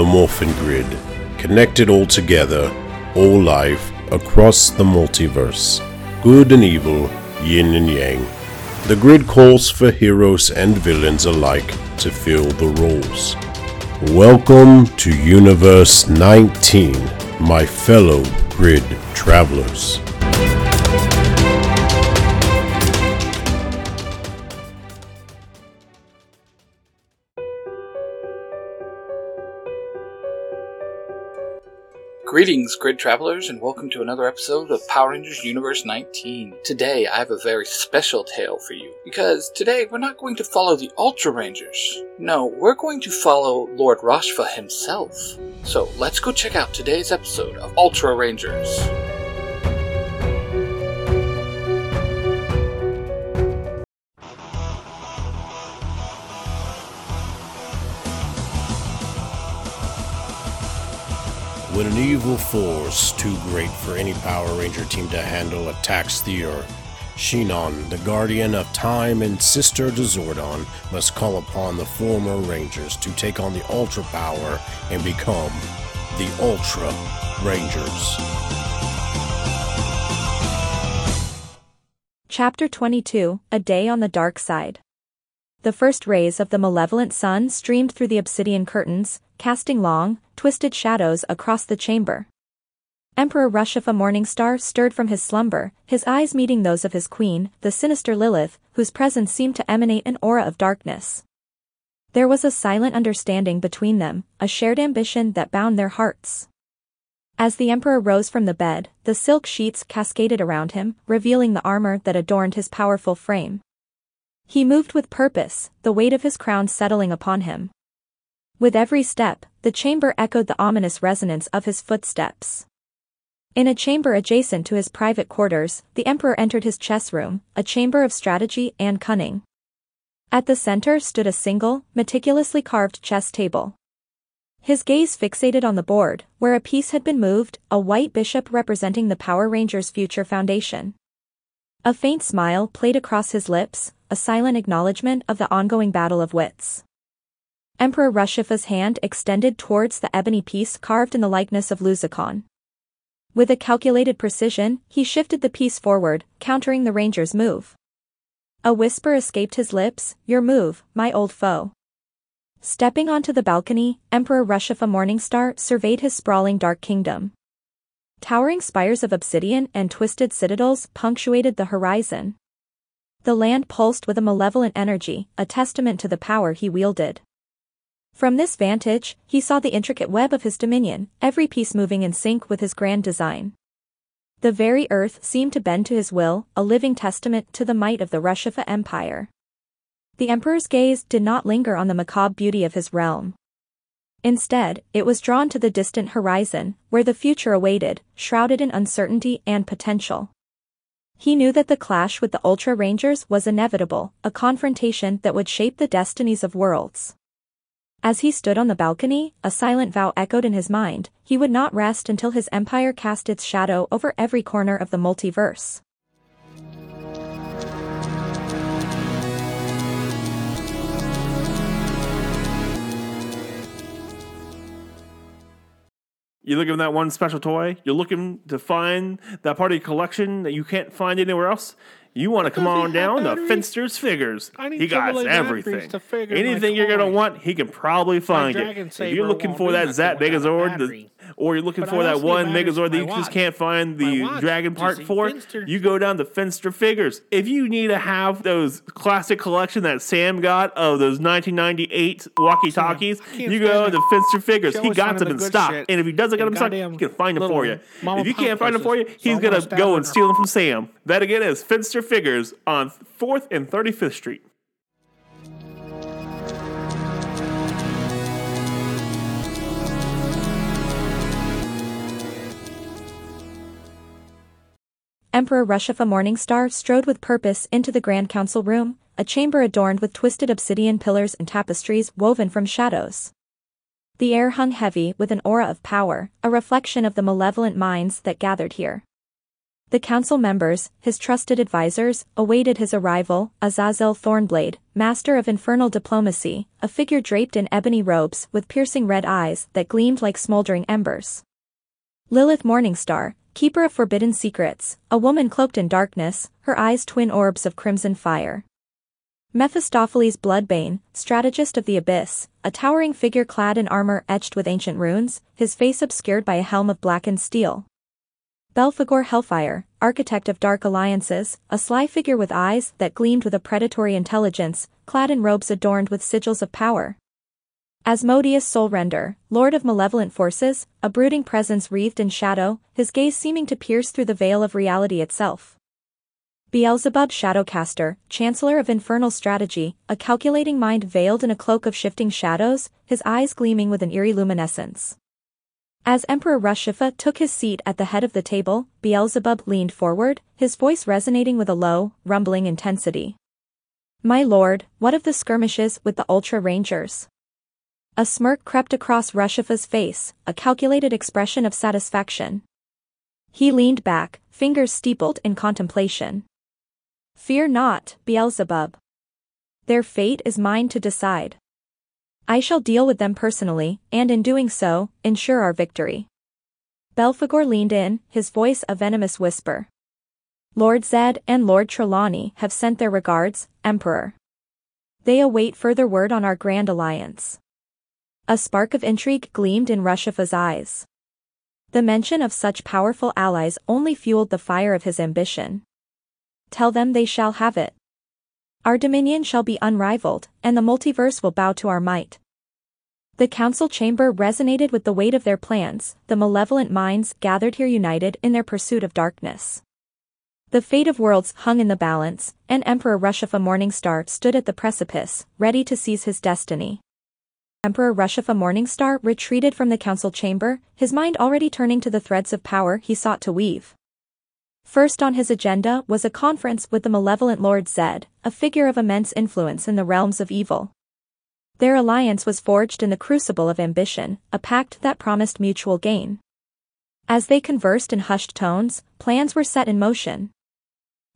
the Morphin Grid, connected all together, all life across the multiverse, good and evil, yin and yang. The grid calls for heroes and villains alike to fill the roles. Welcome to Universe 19, my fellow grid travelers. Greetings, grid travelers, and welcome to another episode of Power Rangers Universe 19. Today, I have a very special tale for you, because today we're not going to follow the Ultra Rangers. No, we're going to follow Lord Rushifa himself. So let's go check out today's episode of Ultra Rangers. An evil force too great for any Power Ranger team to handle attacks the Earth, Shinon, the guardian of time and sister to Zordon, must call upon the former Rangers to take on the Ultra Power and become the Ultra Rangers. Chapter 22 A Day on the Dark Side. The first rays of the malevolent sun streamed through the obsidian curtains, casting long, twisted shadows across the chamber. Emperor Rushifa Morningstar stirred from his slumber, his eyes meeting those of his queen, the sinister Lilith, whose presence seemed to emanate an aura of darkness. There was a silent understanding between them, a shared ambition that bound their hearts. As the Emperor rose from the bed, the silk sheets cascaded around him, revealing the armor that adorned his powerful frame. He moved with purpose, the weight of his crown settling upon him. With every step, the chamber echoed the ominous resonance of his footsteps. In a chamber adjacent to his private quarters, the Emperor entered his chess room, a chamber of strategy and cunning. At the center stood a single, meticulously carved chess table. His gaze fixated on the board, where a piece had been moved, a white bishop representing the Power Rangers' future foundation. A faint smile played across his lips, a silent acknowledgement of the ongoing battle of wits. Emperor Rushifa's hand extended towards the ebony piece carved in the likeness of Luzicon. With a calculated precision, he shifted the piece forward, countering the ranger's move. A whisper escaped his lips, your move, my old foe. Stepping onto the balcony, Emperor Rushifa Morningstar surveyed his sprawling dark kingdom. Towering spires of obsidian and twisted citadels punctuated the horizon. The land pulsed with a malevolent energy, a testament to the power he wielded. From this vantage, he saw the intricate web of his dominion, every piece moving in sync with his grand design. The very earth seemed to bend to his will, a living testament to the might of the Rushifa Empire. The Emperor's gaze did not linger on the macabre beauty of his realm. Instead, it was drawn to the distant horizon, where the future awaited, shrouded in uncertainty and potential. He knew that the clash with the Ultra Rangers was inevitable, a confrontation that would shape the destinies of worlds. As he stood on the balcony, a silent vow echoed in his mind, he would not rest until his empire cast its shadow over every corner of the multiverse. You're looking for that one special toy. You're looking to find that part of your collection that you can't find anywhere else. You want to come on down to batteries? Finster's Figures. I need He got everything. to figure Anything you're gonna want, he can probably find it. If you're looking for that Zat Megazord, the. Or you're looking But for that one Megazord that you my just can't find the watch, Dragon Park part for, Finster- you go down to Finster Figures. If you need to have those classic collection that Sam got of those 1998 walkie talkies, Sam, I can't you go to Finster Figures. He got them the in good stock, shit and if he doesn't get them in stock, he can find them for you. If you can't find them for you, he's gonna go and steal them from Sam. That again is Finster Figures on 4th and 35th Street. Emperor Rushifa Morningstar strode with purpose into the Grand Council room, a chamber adorned with twisted obsidian pillars and tapestries woven from shadows. The air hung heavy with an aura of power, a reflection of the malevolent minds that gathered here. The council members, his trusted advisors, awaited his arrival, Azazel Thornblade, master of infernal diplomacy, a figure draped in ebony robes with piercing red eyes that gleamed like smoldering embers. Lilith Morningstar, keeper of forbidden secrets, a woman cloaked in darkness, her eyes twin orbs of crimson fire. Mephistopheles Bloodbane, strategist of the abyss, a towering figure clad in armor etched with ancient runes, his face obscured by a helm of blackened steel. Belphegor Hellfire, architect of dark alliances, a sly figure with eyes that gleamed with a predatory intelligence, clad in robes adorned with sigils of power. Asmodeus Soulrender, lord of malevolent forces, a brooding presence wreathed in shadow, his gaze seeming to pierce through the veil of reality itself. Beelzebub Shadowcaster, Chancellor of Infernal Strategy, a calculating mind veiled in a cloak of shifting shadows, his eyes gleaming with an eerie luminescence. As Emperor Rushifa took his seat at the head of the table, Beelzebub leaned forward, his voice resonating with a low, rumbling intensity. My lord, what of the skirmishes with the Ultra Rangers? A smirk crept across Rushifa's face, a calculated expression of satisfaction. He leaned back, fingers steepled in contemplation. Fear not, Beelzebub. Their fate is mine to decide. I shall deal with them personally, and in doing so, ensure our victory. Belphegor leaned in, his voice a venomous whisper. Lord Zed and Lord Trelawney have sent their regards, Emperor. They await further word on our grand alliance. A spark of intrigue gleamed in Rushifa's eyes. The mention of such powerful allies only fueled the fire of his ambition. Tell them they shall have it. Our dominion shall be unrivaled, and the multiverse will bow to our might. The council chamber resonated with the weight of their plans, the malevolent minds gathered here united in their pursuit of darkness. The fate of worlds hung in the balance, and Emperor Rushifa Morningstar stood at the precipice, ready to seize his destiny. Emperor Rushifa Morningstar retreated from the council chamber, his mind already turning to the threads of power he sought to weave. First on his agenda was a conference with the malevolent Lord Zed, a figure of immense influence in the realms of evil. Their alliance was forged in the crucible of ambition, a pact that promised mutual gain. As they conversed in hushed tones, plans were set in motion.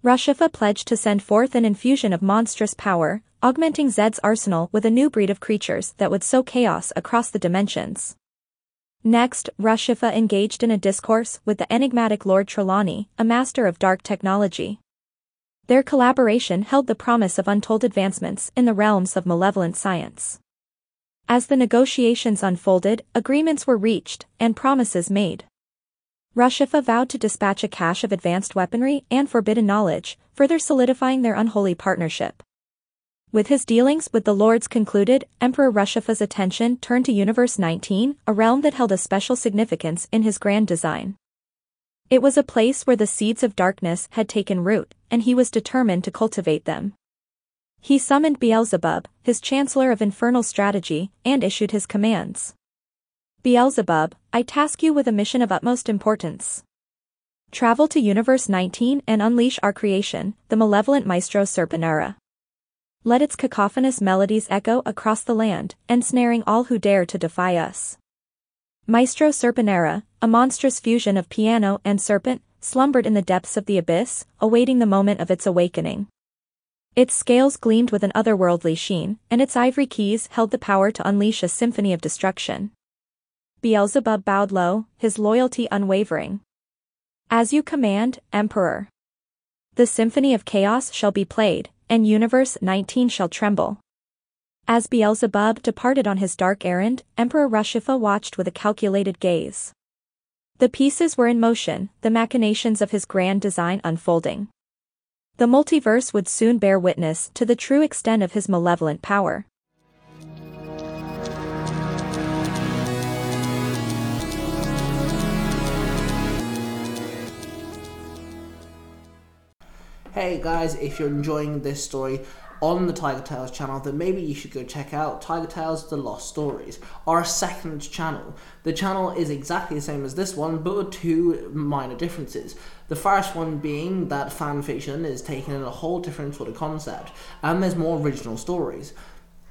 Rushifa pledged to send forth an infusion of monstrous power, augmenting Zed's arsenal with a new breed of creatures that would sow chaos across the dimensions. Next, Rushifa engaged in a discourse with the enigmatic Lord Trelawney, a master of dark technology. Their collaboration held the promise of untold advancements in the realms of malevolent science. As the negotiations unfolded, agreements were reached, and promises made. Rushifa vowed to dispatch a cache of advanced weaponry and forbidden knowledge, further solidifying their unholy partnership. With his dealings with the Lords concluded, Emperor Rushifa's attention turned to Universe 19, a realm that held a special significance in his grand design. It was a place where the seeds of darkness had taken root, and he was determined to cultivate them. He summoned Beelzebub, his Chancellor of Infernal Strategy, and issued his commands. Beelzebub, I task you with a mission of utmost importance. Travel to Universe 19 and unleash our creation, the malevolent Maestro Serpenera let its cacophonous melodies echo across the land, ensnaring all who dare to defy us. Maestro Serpenera, a monstrous fusion of piano and serpent, slumbered in the depths of the abyss, awaiting the moment of its awakening. Its scales gleamed with an otherworldly sheen, and its ivory keys held the power to unleash a symphony of destruction. Beelzebub bowed low, his loyalty unwavering. As you command, Emperor. The symphony of chaos shall be played, and Universe 19 shall tremble. As Beelzebub departed on his dark errand, Emperor Rushifa watched with a calculated gaze. The pieces were in motion, the machinations of his grand design unfolding. The multiverse would soon bear witness to the true extent of his malevolent power. Hey guys, if you're enjoying this story on the Tiger Tales channel, then maybe you should go check out Tiger Tales The Lost Stories, our second channel. The channel is exactly the same as this one, but with two minor differences. The first one being that fanfiction is taken in a whole different sort of concept, and there's more original stories.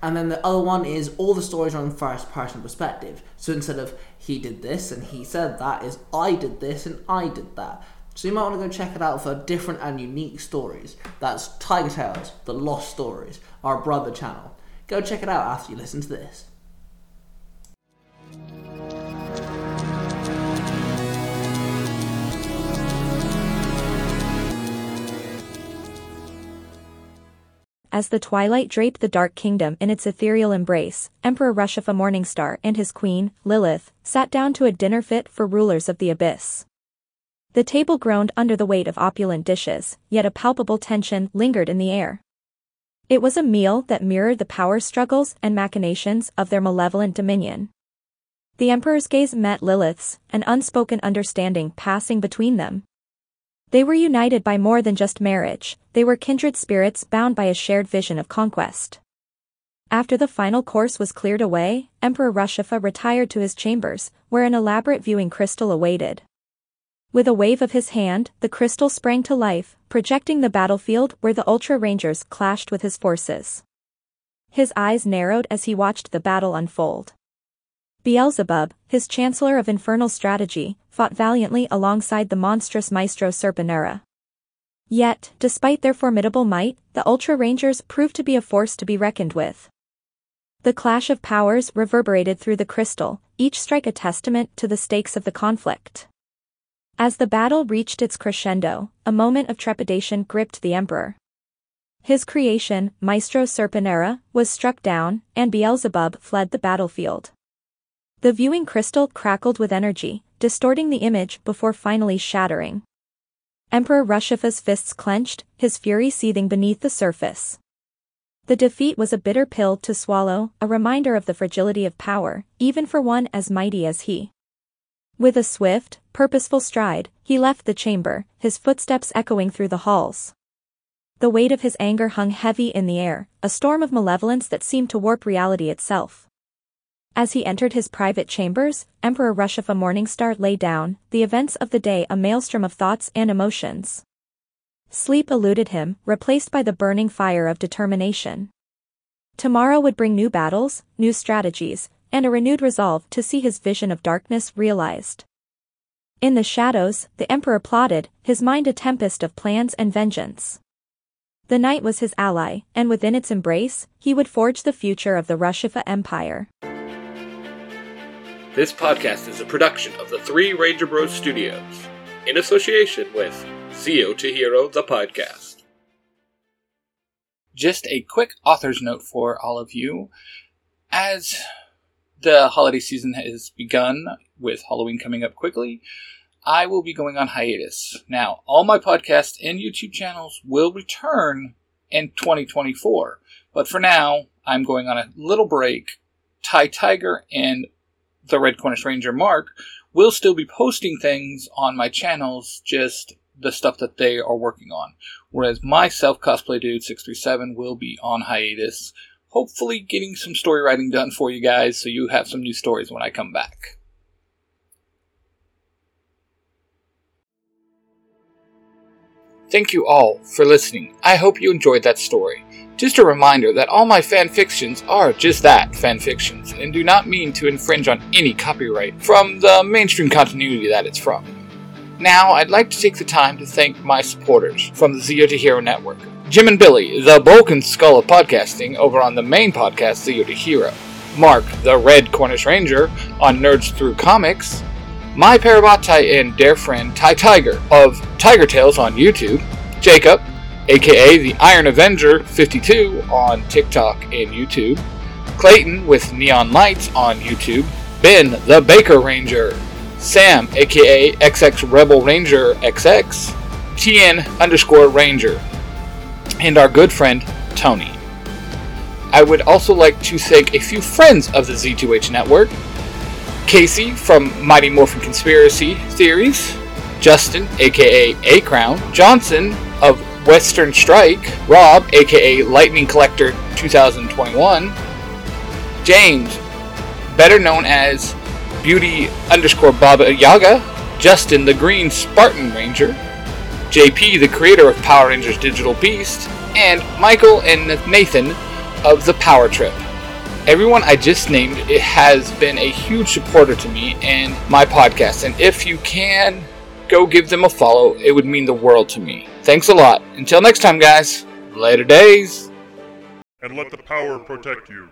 And then the other one is all the stories are in first person perspective. So instead of he did this and he said that, is I did this and I did that. So you might want to go check it out for different and unique stories. That's Tiger Tales, The Lost Stories, our brother channel. Go check it out after you listen to this. As the twilight draped the Dark Kingdom in its ethereal embrace, Emperor Rushifa Morningstar and his queen, Lilith, sat down to a dinner fit for rulers of the Abyss. The table groaned under the weight of opulent dishes, yet a palpable tension lingered in the air. It was a meal that mirrored the power struggles and machinations of their malevolent dominion. The Emperor's gaze met Lilith's, an unspoken understanding passing between them. They were united by more than just marriage, they were kindred spirits bound by a shared vision of conquest. After the final course was cleared away, Emperor Rushifa retired to his chambers, where an elaborate viewing crystal awaited. With a wave of his hand, the crystal sprang to life, projecting the battlefield where the Ultra Rangers clashed with his forces. His eyes narrowed as he watched the battle unfold. Beelzebub, his Chancellor of Infernal Strategy, fought valiantly alongside the monstrous Maestro Serpenera. Yet, despite their formidable might, the Ultra Rangers proved to be a force to be reckoned with. The clash of powers reverberated through the crystal, each strike a testament to the stakes of the conflict. As the battle reached its crescendo, a moment of trepidation gripped the Emperor. His creation, Maestro Serpenera, was struck down, and Beelzebub fled the battlefield. The viewing crystal crackled with energy, distorting the image before finally shattering. Emperor Rushifa's fists clenched, his fury seething beneath the surface. The defeat was a bitter pill to swallow, a reminder of the fragility of power, even for one as mighty as he. With a swift, purposeful stride, he left the chamber, his footsteps echoing through the halls. The weight of his anger hung heavy in the air, a storm of malevolence that seemed to warp reality itself. As he entered his private chambers, Emperor Rushifa Morningstar lay down, the events of the day a maelstrom of thoughts and emotions. Sleep eluded him, replaced by the burning fire of determination. Tomorrow would bring new battles, new strategies, and a renewed resolve to see his vision of darkness realized. In the shadows, the Emperor plotted, his mind a tempest of plans and vengeance. The night was his ally, and within its embrace, he would forge the future of the Rushifa Empire. This podcast is a production of the Three Ranger Bros Studios, in association with Zero to Hero the podcast. Just a quick author's note for all of you. As the holiday season has begun, with Halloween coming up quickly, I will be going on hiatus. Now, all my podcasts and YouTube channels will return in 2024, but for now, I'm going on a little break. Ty Tiger and the Red Cornish Ranger Mark will still be posting things on my channels, just the stuff that they are working on. Whereas myself, Cosplay Dude 637, will be on hiatus, hopefully getting some story writing done for you guys so you have some new stories when I come back. Thank you all for listening. I hope you enjoyed that story. Just a reminder that all my fanfictions are just that, fanfictions, and do not mean to infringe on any copyright from the mainstream continuity that it's from. Now, I'd like to take the time to thank my supporters from the Zero to Hero Network. Jim and Billy, the bulk and skull of podcasting, over on the main podcast, Zero to Hero. Mark, the Red Cornish Ranger, on Nerds Through Comics. My Parabatai and dear friend Ty Tiger of Tiger Tales on YouTube. Jacob, aka the Iron Avenger 52 on TikTok and YouTube, Clayton with Neon Lights on YouTube, Ben the Baker Ranger, Sam aka XX Rebel Ranger XX, TN underscore Ranger, and our good friend Tony. I would also like to thank a few friends of the Z2H network Casey from Mighty Morphin Conspiracy Theories, Justin aka A Crown, Johnson of Western Strike, Rob, aka Lightning Collector 2021, James, better known as Beauty underscore Baba Yaga, Justin the Green Spartan Ranger, JP the creator of Power Rangers Digital Beast, and Michael and Nathan of the Power Trip. Everyone I just named it has been a huge supporter to me and my podcast, and if you can go give them a follow. It would mean the world to me. Thanks a lot. Until next time, guys. Later days. And let the power protect you.